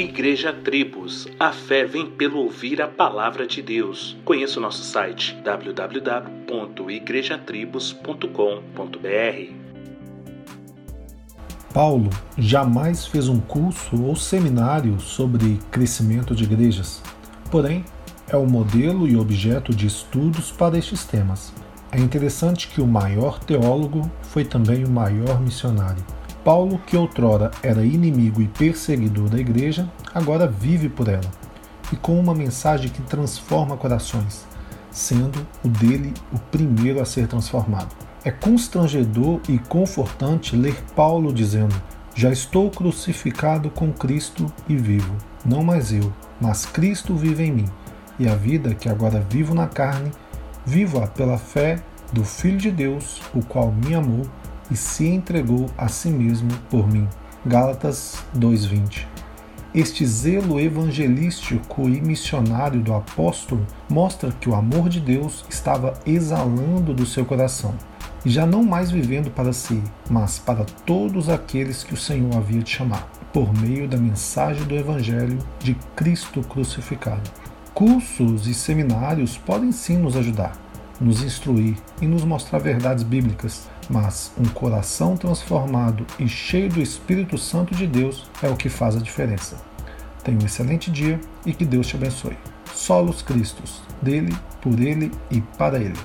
Igreja Tribos, a fé vem pelo ouvir a palavra de Deus. Conheça o nosso site www.igrejatribos.com.br. Paulo jamais fez um curso ou seminário sobre crescimento de igrejas, porém, é o modelo e objeto de estudos para estes temas. É interessante que o maior teólogo foi também o maior missionário. Paulo, que outrora era inimigo e perseguidor da igreja, agora vive por ela e com uma mensagem que transforma corações, sendo o dele o primeiro a ser transformado. É constrangedor e confortante ler Paulo dizendo: Já estou crucificado com Cristo e vivo, não mais eu, mas Cristo vive em mim, e a vida que agora vivo na carne, vivo-a pela fé do Filho de Deus, o qual me amou e se entregou a si mesmo por mim. Gálatas 2:20. Este zelo evangelístico e missionário do apóstolo mostra que o amor de Deus estava exalando do seu coração, já não mais vivendo para si, mas para todos aqueles que o Senhor havia de chamar, por meio da mensagem do Evangelho de Cristo crucificado. Cursos e seminários podem sim nos ajudar, nos instruir e nos mostrar verdades bíblicas, mas um coração transformado e cheio do Espírito Santo de Deus é o que faz a diferença. Tenha um excelente dia e que Deus te abençoe. Solos Cristos, dele, por ele e para ele.